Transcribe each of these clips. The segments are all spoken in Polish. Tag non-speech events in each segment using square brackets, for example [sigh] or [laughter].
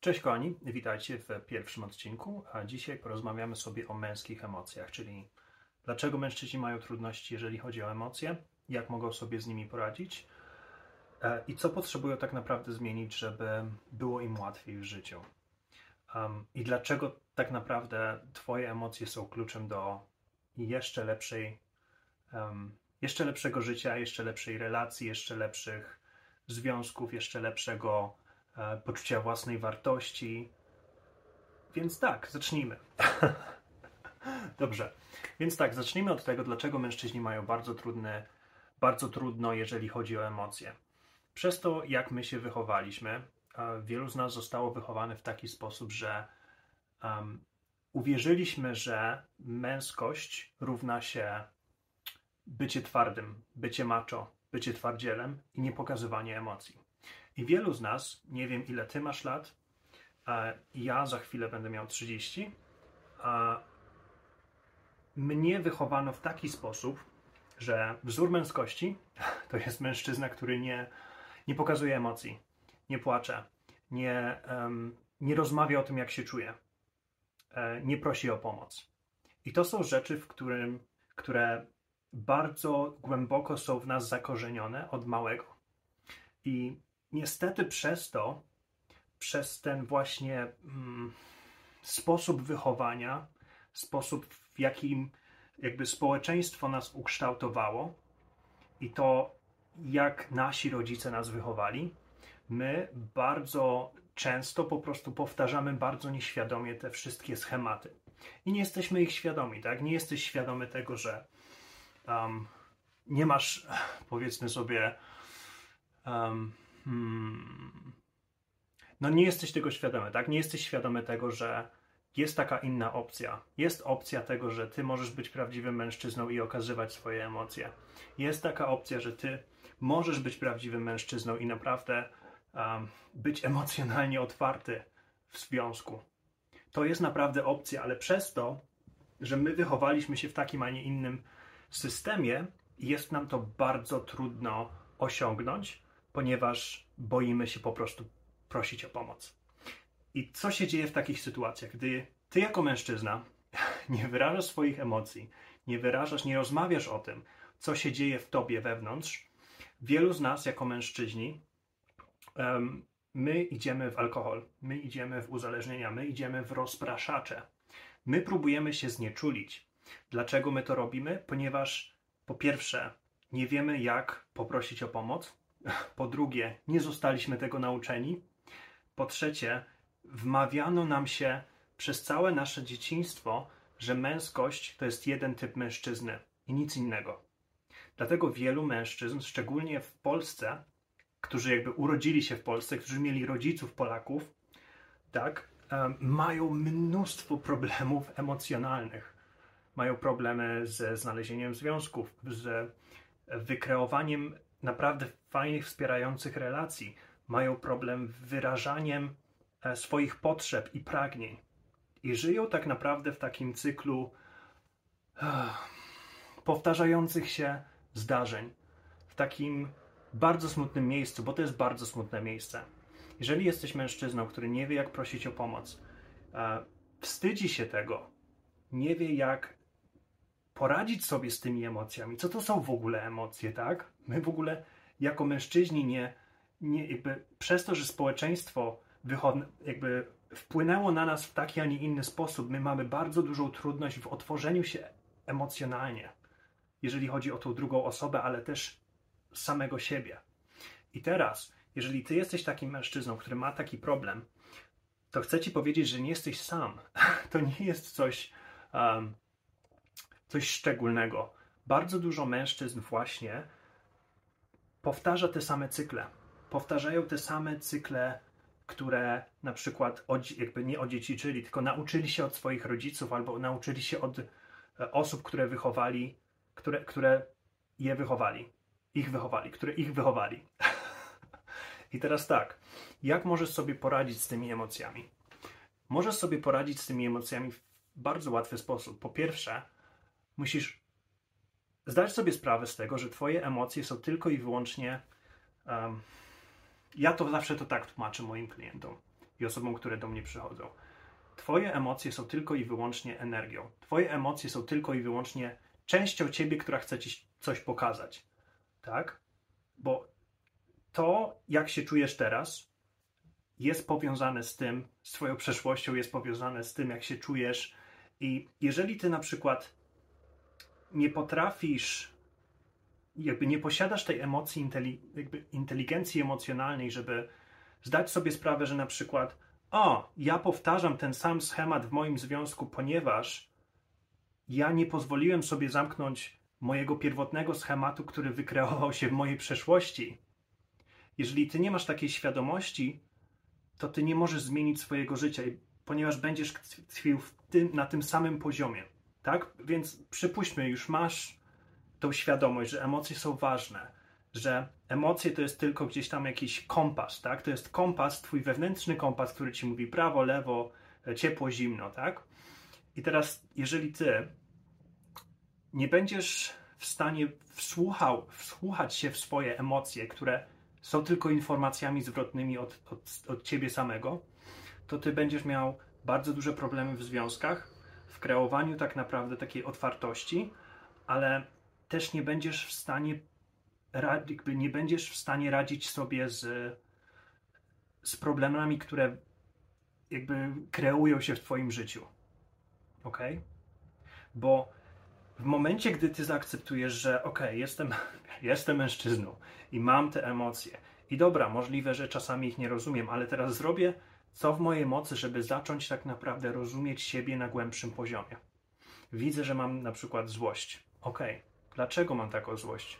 Cześć kochani, witajcie w pierwszym odcinku, a dzisiaj porozmawiamy sobie o męskich emocjach, czyli dlaczego mężczyźni mają trudności, jeżeli chodzi o emocje, jak mogą sobie z nimi poradzić e, i co potrzebują tak naprawdę zmienić, żeby było im łatwiej w życiu. Um, I dlaczego tak naprawdę Twoje emocje są kluczem do jeszcze lepszej, um, jeszcze lepszego życia, jeszcze lepszej relacji, jeszcze lepszych związków, jeszcze lepszego poczucia własnej wartości. Więc tak, zacznijmy. [laughs] Dobrze. Więc tak, zacznijmy od tego, dlaczego mężczyźni mają bardzo trudne, bardzo trudno, jeżeli chodzi o emocje. Przez to, jak my się wychowaliśmy, e, wielu z nas zostało wychowane w taki sposób, że um, uwierzyliśmy, że męskość równa się bycie twardym, bycie macho, bycie twardzielem i nie pokazywanie emocji. I wielu z nas, nie wiem ile ty masz lat, ja za chwilę będę miał 30, a mnie wychowano w taki sposób, że wzór męskości [laughs] to jest mężczyzna, który nie, nie pokazuje emocji, nie płacze, nie, um, nie rozmawia o tym, jak się czuje, e, nie prosi o pomoc. I to są rzeczy, w którym, które bardzo głęboko są w nas zakorzenione od małego. I niestety przez to, przez ten właśnie mm, sposób wychowania, sposób w jakim jakby społeczeństwo nas ukształtowało i to, jak nasi rodzice nas wychowali, my bardzo często po prostu powtarzamy bardzo nieświadomie te wszystkie schematy. I nie jesteśmy ich świadomi, tak? Nie jesteś świadomy tego, że um, nie masz, powiedzmy sobie, um, Hmm. No nie jesteś tego świadomy, tak? Nie jesteś świadomy tego, że jest taka inna opcja. Jest opcja tego, że ty możesz być prawdziwym mężczyzną i okazywać swoje emocje. Jest taka opcja, że ty możesz być prawdziwym mężczyzną i naprawdę um, być emocjonalnie otwarty w związku. To jest naprawdę opcja, ale przez to, że my wychowaliśmy się w takim, a nie innym systemie, jest nam to bardzo trudno osiągnąć, ponieważ boimy się po prostu prosić o pomoc. I co się dzieje w takich sytuacjach, gdy ty jako mężczyzna [laughs] nie wyrażasz swoich emocji, nie wyrażasz, nie rozmawiasz o tym, co się dzieje w tobie wewnątrz, wielu z nas jako mężczyźni, um, my idziemy w alkohol, my idziemy w uzależnienia, my idziemy w rozpraszacze. My próbujemy się znieczulić. Dlaczego my to robimy? Ponieważ po pierwsze, nie wiemy, jak poprosić o pomoc, po drugie, nie zostaliśmy tego nauczeni. Po trzecie, wmawiano nam się przez całe nasze dzieciństwo, że męskość to jest jeden typ mężczyzny i nic innego. Dlatego wielu mężczyzn, szczególnie w Polsce, którzy jakby urodzili się w Polsce, którzy mieli rodziców Polaków, tak, mają mnóstwo problemów emocjonalnych. Mają problemy ze znalezieniem związków, z wykreowaniem naprawdę fajnych, wspierających relacji mają problem z wyrażaniem e, swoich potrzeb i pragnień. I żyją tak naprawdę w takim cyklu powtarzających się zdarzeń, w takim bardzo smutnym miejscu, bo to jest bardzo smutne miejsce. Jeżeli jesteś mężczyzną, który nie wie, jak prosić o pomoc, e, wstydzi się tego, nie wie, jak poradzić sobie z tymi emocjami. Co to są w ogóle emocje, tak? My w ogóle jako mężczyźni nie, nie jakby przez to, że społeczeństwo wychodne, jakby wpłynęło na nas w taki, a nie inny sposób, my mamy bardzo dużą trudność w otworzeniu się emocjonalnie, jeżeli chodzi o tą drugą osobę, ale też samego siebie. I teraz, jeżeli ty jesteś takim mężczyzną, który ma taki problem, to chcę ci powiedzieć, że nie jesteś sam. [laughs] To nie jest coś, um, coś szczególnego. Bardzo dużo mężczyzn właśnie powtarza te same cykle. Powtarzają te same cykle, które na przykład jakby nie odziedziczyli, tylko nauczyli się od swoich rodziców albo nauczyli się od e, osób, które wychowali, które, które je wychowali, ich wychowali, które ich wychowali. [laughs] I teraz tak, jak możesz sobie poradzić z tymi emocjami? Możesz sobie poradzić z tymi emocjami w bardzo łatwy sposób. Po pierwsze, musisz zdać sobie sprawę z tego, że Twoje emocje są tylko i wyłącznie. Um, ja to zawsze to tak tłumaczę moim klientom. i osobom, które do mnie przychodzą. Twoje emocje są tylko i wyłącznie energią. Twoje emocje są tylko i wyłącznie częścią ciebie, która chce ci coś pokazać. Tak? Bo to, jak się czujesz teraz, jest powiązane z tym, z Twoją przeszłością, jest powiązane z tym, jak się czujesz. I jeżeli Ty na przykład nie potrafisz, jakby nie posiadasz tej emocji, jakby inteligencji emocjonalnej, żeby zdać sobie sprawę, że na przykład, o, ja powtarzam ten sam schemat w moim związku, ponieważ ja nie pozwoliłem sobie zamknąć mojego pierwotnego schematu, który wykreował się w mojej przeszłości. Jeżeli ty nie masz takiej świadomości, to ty nie możesz zmienić swojego życia, ponieważ będziesz tkwił na tym samym poziomie. Tak? Więc przypuśćmy, już masz tą świadomość, że emocje są ważne, że emocje to jest tylko gdzieś tam jakiś kompas, tak? To jest kompas, twój wewnętrzny kompas, który ci mówi prawo, lewo, ciepło, zimno, tak? I teraz, jeżeli ty nie będziesz w stanie wsłuchał, wsłuchać się w swoje emocje, które są tylko informacjami zwrotnymi od, od, od ciebie samego, to ty będziesz miał bardzo duże problemy w związkach, w kreowaniu tak naprawdę takiej otwartości, ale też nie będziesz w stanie jakby nie będziesz w stanie radzić sobie z, z problemami, które jakby kreują się w twoim życiu. Ok? Bo w momencie, gdy ty zaakceptujesz, że ok, jestem, [laughs] jestem mężczyzną i mam te emocje i dobra, możliwe, że czasami ich nie rozumiem, ale teraz zrobię co w mojej mocy, żeby zacząć tak naprawdę rozumieć siebie na głębszym poziomie. Widzę, że mam na przykład złość. Ok, dlaczego mam taką złość?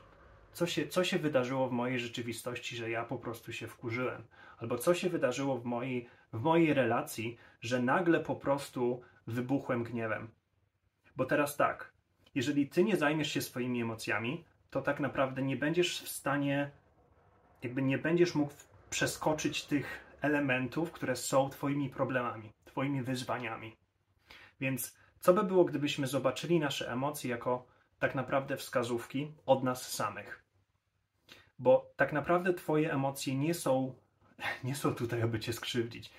Co się, co się wydarzyło w mojej rzeczywistości, że ja po prostu się wkurzyłem? Albo co się wydarzyło w mojej, w mojej relacji, że nagle po prostu wybuchłem gniewem? Bo teraz tak, jeżeli ty nie zajmiesz się swoimi emocjami, to tak naprawdę nie będziesz w stanie, jakby nie będziesz mógł przeskoczyć tych elementów, które są twoimi problemami, twoimi wyzwaniami. Więc co by było, gdybyśmy zobaczyli nasze emocje jako tak naprawdę wskazówki od nas samych? Bo tak naprawdę twoje emocje nie są, [laughs] nie są tutaj, aby cię skrzywdzić.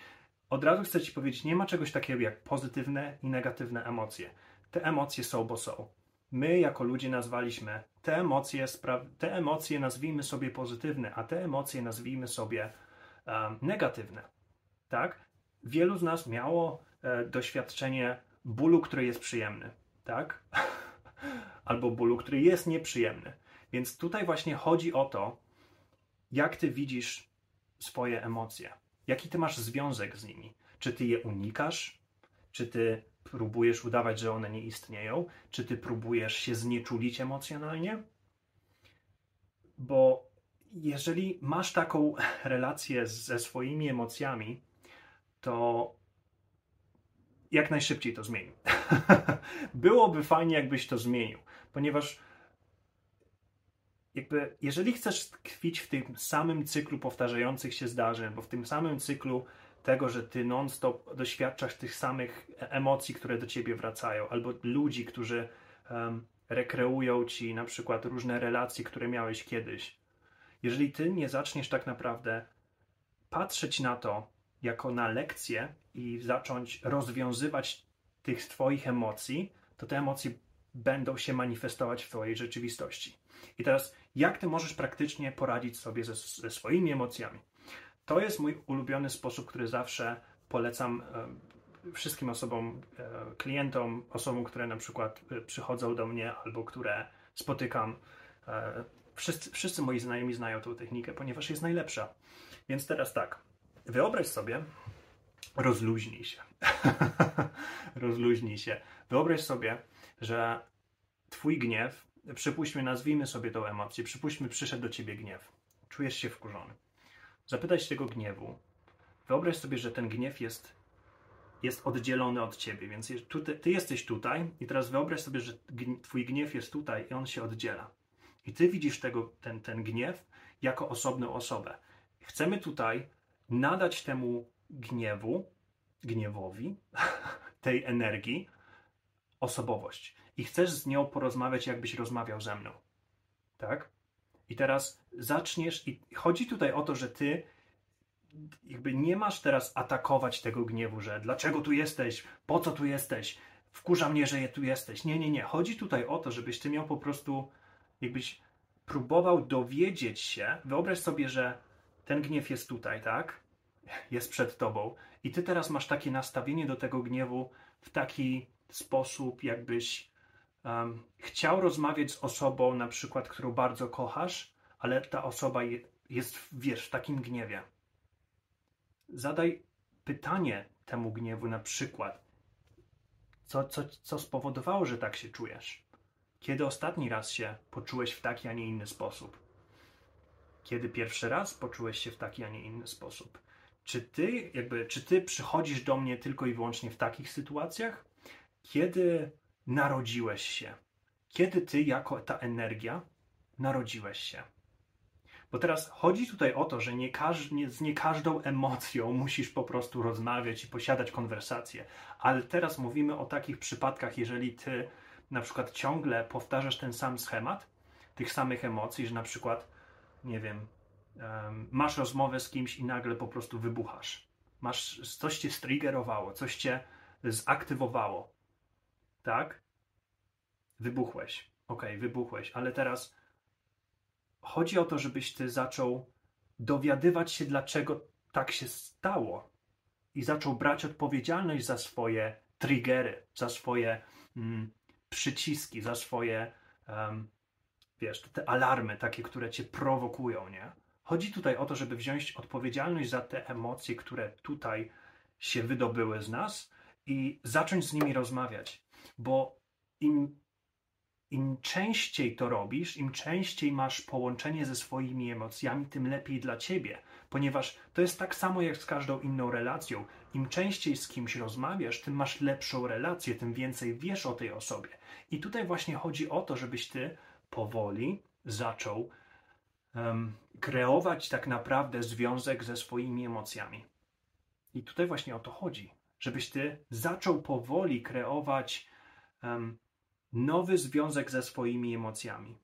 Od razu chcę ci powiedzieć, nie ma czegoś takiego jak pozytywne i negatywne emocje. Te emocje są, bo są my jako ludzie nazwaliśmy te emocje, te emocje nazwijmy sobie pozytywne, a te emocje nazwijmy sobie negatywne. Tak? Wielu z nas miało e, doświadczenie bólu, który jest przyjemny, tak? [laughs] Albo bólu, który jest nieprzyjemny. Więc tutaj właśnie chodzi o to, jak ty widzisz swoje emocje. Jaki ty masz związek z nimi? Czy ty je unikasz? Czy ty próbujesz udawać, że one nie istnieją? Czy ty próbujesz się znieczulić emocjonalnie? Bo jeżeli masz taką [laughs] relację ze swoimi emocjami, to jak najszybciej to zmieni. [laughs] Byłoby fajnie, jakbyś to zmienił, ponieważ jakby, jeżeli chcesz tkwić w tym samym cyklu powtarzających się zdarzeń, bo w tym samym cyklu tego, że ty non-stop doświadczasz tych samych emocji, które do ciebie wracają, albo ludzi, którzy um, rekreują ci na przykład różne relacje, które miałeś kiedyś. Jeżeli ty nie zaczniesz tak naprawdę patrzeć na to jako na lekcję i zacząć rozwiązywać tych twoich emocji, to te emocje będą się manifestować w twojej rzeczywistości. I teraz, jak ty możesz praktycznie poradzić sobie ze, ze swoimi emocjami? To jest mój ulubiony sposób, który zawsze polecam e, wszystkim osobom, e, klientom, osobom, które na przykład e, przychodzą do mnie albo które spotykam. Wszyscy, wszyscy moi znajomi znają tę technikę, ponieważ jest najlepsza. Więc teraz tak, wyobraź sobie, rozluźnij się. [laughs] rozluźnij się. Wyobraź sobie, że twój gniew, przypuśćmy, nazwijmy sobie tą emocję, przypuśćmy, przyszedł do ciebie gniew. Czujesz się wkurzony zapytać tego gniewu. Wyobraź sobie, że ten gniew jest, jest oddzielony od ciebie, więc ty, ty jesteś tutaj i teraz wyobraź sobie, że twój gniew jest tutaj i on się oddziela. I ty widzisz tego, ten, ten gniew jako osobną osobę. Chcemy tutaj nadać temu gniewu, gniewowi, [laughs] tej energii osobowość. I chcesz z nią porozmawiać, jakbyś rozmawiał ze mną. Tak? I teraz zaczniesz, i chodzi tutaj o to, że ty jakby nie masz teraz atakować tego gniewu, że dlaczego tu jesteś, po co tu jesteś, wkurza mnie, że tu jesteś. Nie, nie, nie. Chodzi tutaj o to, żebyś ty miał po prostu, jakbyś próbował dowiedzieć się, wyobraź sobie, że ten gniew jest tutaj, tak? Jest przed tobą i ty teraz masz takie nastawienie do tego gniewu w taki sposób, jakbyś um, chciał rozmawiać z osobą, na przykład, którą bardzo kochasz, ale ta osoba je, jest, wiesz, w takim gniewie. Zadaj pytanie temu gniewu, na przykład, co, co, co spowodowało, że tak się czujesz? Kiedy ostatni raz się poczułeś w taki, a nie inny sposób? Kiedy pierwszy raz poczułeś się w taki, a nie inny sposób? Czy ty, jakby, czy ty przychodzisz do mnie tylko i wyłącznie w takich sytuacjach? Kiedy narodziłeś się? Kiedy ty, jako ta energia, narodziłeś się? Bo teraz chodzi tutaj o to, że nie, każ, nie, z nie każdą emocją musisz po prostu rozmawiać i posiadać konwersację. Ale teraz mówimy o takich przypadkach, jeżeli ty na przykład ciągle powtarzasz ten sam schemat tych samych emocji, że na przykład, nie wiem, masz rozmowę z kimś i nagle po prostu wybuchasz. Masz, coś cię striggerowało, coś cię zaktywowało. Tak? Wybuchłeś. Ok, wybuchłeś, ale teraz chodzi o to, żebyś ty zaczął dowiadywać się, dlaczego tak się stało i zaczął brać odpowiedzialność za swoje triggery, za swoje mm, przyciski, za swoje, um, wiesz, te alarmy, takie, które cię prowokują, nie? Chodzi tutaj o to, żeby wziąć odpowiedzialność za te emocje, które tutaj się wydobyły z nas i zacząć z nimi rozmawiać, bo im im częściej to robisz, im częściej masz połączenie ze swoimi emocjami, tym lepiej dla ciebie, ponieważ to jest tak samo jak z każdą inną relacją. Im częściej z kimś rozmawiasz, tym masz lepszą relację, tym więcej wiesz o tej osobie. I tutaj właśnie chodzi o to, żebyś ty powoli zaczął um, kreować tak naprawdę związek ze swoimi emocjami. I tutaj właśnie o to chodzi, żebyś ty zaczął powoli kreować um, nowy związek ze swoimi emocjami.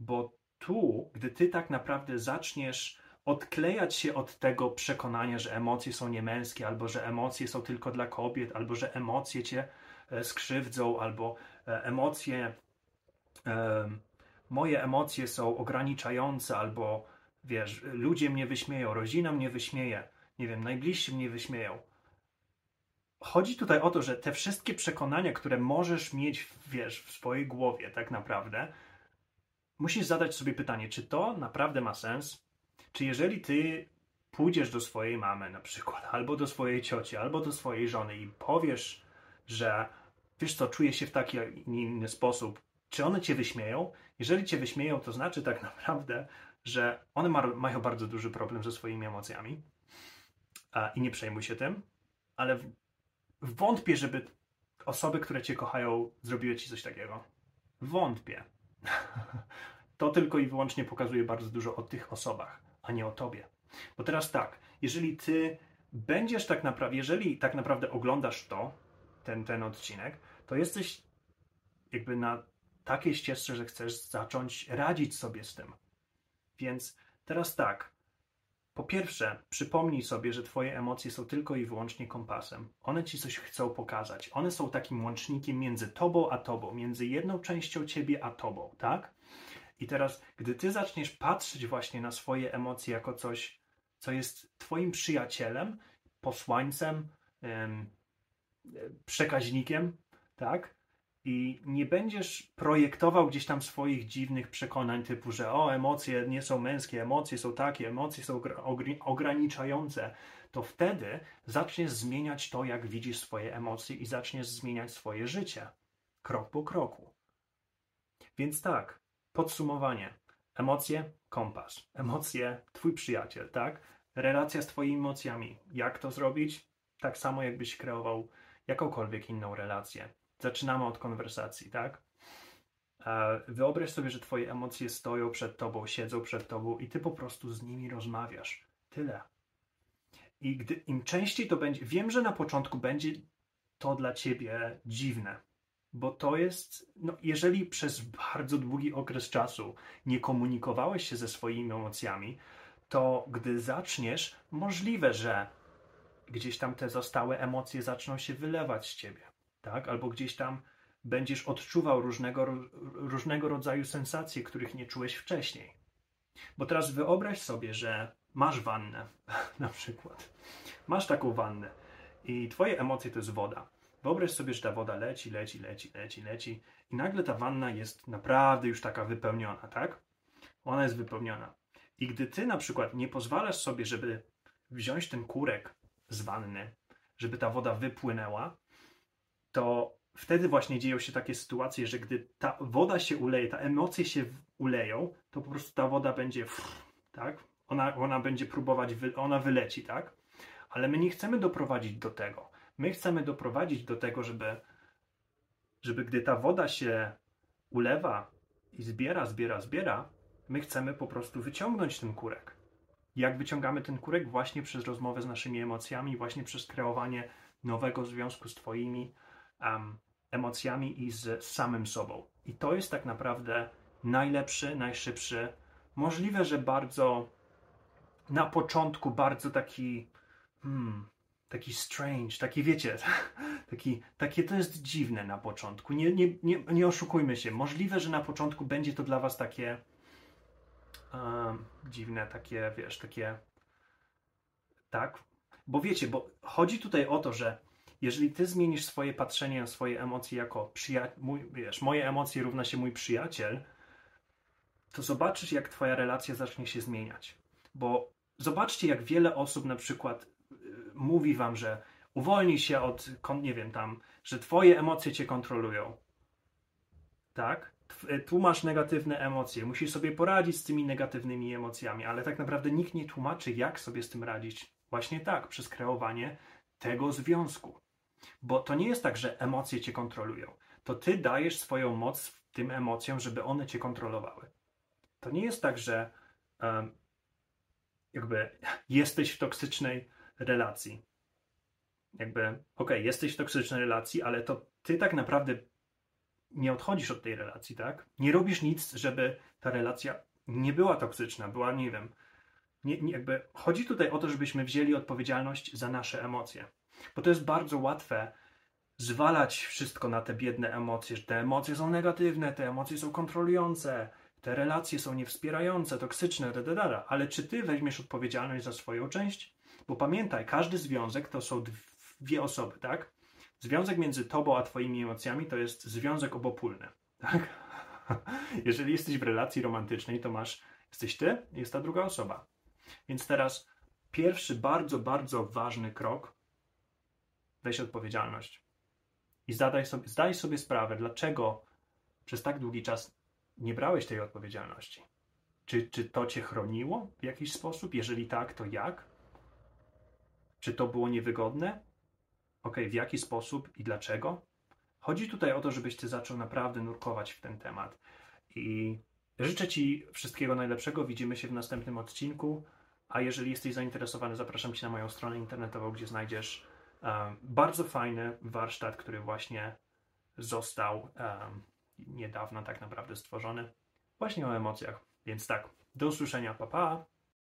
Bo tu, gdy ty tak naprawdę zaczniesz odklejać się od tego przekonania, że emocje są niemęskie, albo że emocje są tylko dla kobiet, albo że emocje cię e, skrzywdzą, albo e, emocje, e, moje emocje są ograniczające, albo wiesz, ludzie mnie wyśmieją, rodzina mnie wyśmieje, nie wiem, najbliżsi mnie wyśmieją chodzi tutaj o to, że te wszystkie przekonania, które możesz mieć, wiesz, w swojej głowie, tak naprawdę, musisz zadać sobie pytanie, czy to naprawdę ma sens? Czy jeżeli ty pójdziesz do swojej mamy na przykład, albo do swojej cioci, albo do swojej żony i powiesz, że wiesz co, czuję się w taki inny sposób, czy one cię wyśmieją? Jeżeli cię wyśmieją, to znaczy tak [laughs] naprawdę, że one ma, mają bardzo duży problem ze swoimi emocjami i nie przejmuj się tym, ale wątpię, żeby osoby, które cię kochają, zrobiły ci coś takiego. Wątpię. To tylko i wyłącznie pokazuje bardzo dużo o tych osobach, a nie o tobie. Bo teraz tak, jeżeli ty będziesz tak naprawdę, jeżeli tak naprawdę oglądasz to, ten, ten odcinek, to jesteś jakby na takiej ścieżce, że chcesz zacząć radzić sobie z tym. Więc teraz tak, po pierwsze, przypomnij sobie, że Twoje emocje są tylko i wyłącznie kompasem. One Ci coś chcą pokazać. One są takim łącznikiem między Tobą a Tobą, między jedną częścią Ciebie a Tobą, tak? I teraz, gdy Ty zaczniesz patrzeć właśnie na swoje emocje jako coś, co jest Twoim przyjacielem, posłańcem, przekaźnikiem, tak? I nie będziesz projektował gdzieś tam swoich dziwnych przekonań, typu, że o, emocje nie są męskie, emocje są takie, emocje są ograniczające, to wtedy zaczniesz zmieniać to, jak widzisz swoje emocje i zaczniesz zmieniać swoje życie. Krok po kroku. Więc tak, podsumowanie. Emocje, kompas. Emocje, twój przyjaciel, tak? Relacja z twoimi emocjami. Jak to zrobić? Tak samo, jakbyś kreował jakąkolwiek inną relację zaczynamy od konwersacji, tak? Wyobraź sobie, że twoje emocje stoją przed tobą, siedzą przed tobą i ty po prostu z nimi rozmawiasz. Tyle. I gdy im częściej to będzie, wiem, że na początku będzie to dla ciebie dziwne, bo to jest, no, jeżeli przez bardzo długi okres czasu nie komunikowałeś się ze swoimi emocjami, to gdy zaczniesz, możliwe, że gdzieś tam te zostałe emocje zaczną się wylewać z ciebie, tak? Albo gdzieś tam będziesz odczuwał różnego, różnego rodzaju sensacje, których nie czułeś wcześniej. Bo teraz wyobraź sobie, że masz wannę, [laughs] na przykład. Masz taką wannę i twoje emocje to jest woda. Wyobraź sobie, że ta woda leci, leci, leci, leci, leci i nagle ta wanna jest naprawdę już taka wypełniona, tak? Ona jest wypełniona. I gdy ty na przykład nie pozwalasz sobie, żeby wziąć ten kurek z wanny, żeby ta woda wypłynęła, to wtedy właśnie dzieją się takie sytuacje, że gdy ta woda się uleje, ta emocje się uleją, to po prostu ta woda będzie, tak? Ona, ona będzie próbować, ona wyleci, tak? Ale my nie chcemy doprowadzić do tego. My chcemy doprowadzić do tego, żeby, żeby gdy ta woda się ulewa i zbiera, zbiera, zbiera, my chcemy po prostu wyciągnąć ten kurek. Jak wyciągamy ten kurek? Właśnie przez rozmowę z naszymi emocjami, właśnie przez kreowanie nowego związku z Twoimi um, emocjami i z samym sobą. I to jest tak naprawdę najlepszy, najszybszy, możliwe, że bardzo na początku bardzo taki hmm, taki strange, taki wiecie, [laughs] taki, takie to jest dziwne na początku. Nie, nie, nie, nie oszukujmy się. Możliwe, że na początku będzie to dla was takie um, dziwne, takie, wiesz, takie tak, bo wiecie, bo chodzi tutaj o to, że jeżeli ty zmienisz swoje patrzenie na swoje emocje jako przyjaciel, wiesz, moje emocje równa się mój przyjaciel, to zobaczysz, jak twoja relacja zacznie się zmieniać. Bo zobaczcie, jak wiele osób na przykład y, mówi wam, że uwolnij się od, nie wiem, tam, że twoje emocje cię kontrolują. Tak? Y, tu masz negatywne emocje, musisz sobie poradzić z tymi negatywnymi emocjami, ale tak naprawdę nikt nie tłumaczy, jak sobie z tym radzić. Właśnie tak, przez kreowanie tego związku. Bo to nie jest tak, że emocje cię kontrolują. To ty dajesz swoją moc tym emocjom, żeby one cię kontrolowały. To nie jest tak, że um, jakby jesteś w toksycznej relacji. Jakby, okej, okay, jesteś w toksycznej relacji, ale to ty tak naprawdę nie odchodzisz od tej relacji, tak? Nie robisz nic, żeby ta relacja nie była toksyczna, była, nie wiem, nie, nie, jakby chodzi tutaj o to, żebyśmy wzięli odpowiedzialność za nasze emocje. Bo to jest bardzo łatwe zwalać wszystko na te biedne emocje, że te emocje są negatywne, te emocje są kontrolujące, te relacje są niewspierające, toksyczne, da, ale czy ty weźmiesz odpowiedzialność za swoją część? Bo pamiętaj, każdy związek to są dwie osoby, tak? Związek między tobą a twoimi emocjami to jest związek obopólny, [laughs] tak? Jeżeli jesteś w relacji romantycznej, to masz, jesteś ty, jest ta druga osoba. Więc teraz pierwszy bardzo, bardzo ważny krok, weź odpowiedzialność. I zadaj sobie, zdaj sobie sprawę, dlaczego przez tak długi czas nie brałeś tej odpowiedzialności. Czy, czy to cię chroniło w jakiś sposób? Jeżeli tak, to jak? Czy to było niewygodne? Ok, w jaki sposób i dlaczego? Chodzi tutaj o to, żebyś ty zaczął naprawdę nurkować w ten temat. I życzę ci wszystkiego najlepszego. Widzimy się w następnym odcinku. A jeżeli jesteś zainteresowany, zapraszam cię na moją stronę internetową, gdzie znajdziesz bardzo fajny warsztat, który właśnie został niedawno tak naprawdę stworzony, właśnie o emocjach. Więc tak, do usłyszenia, pa pa!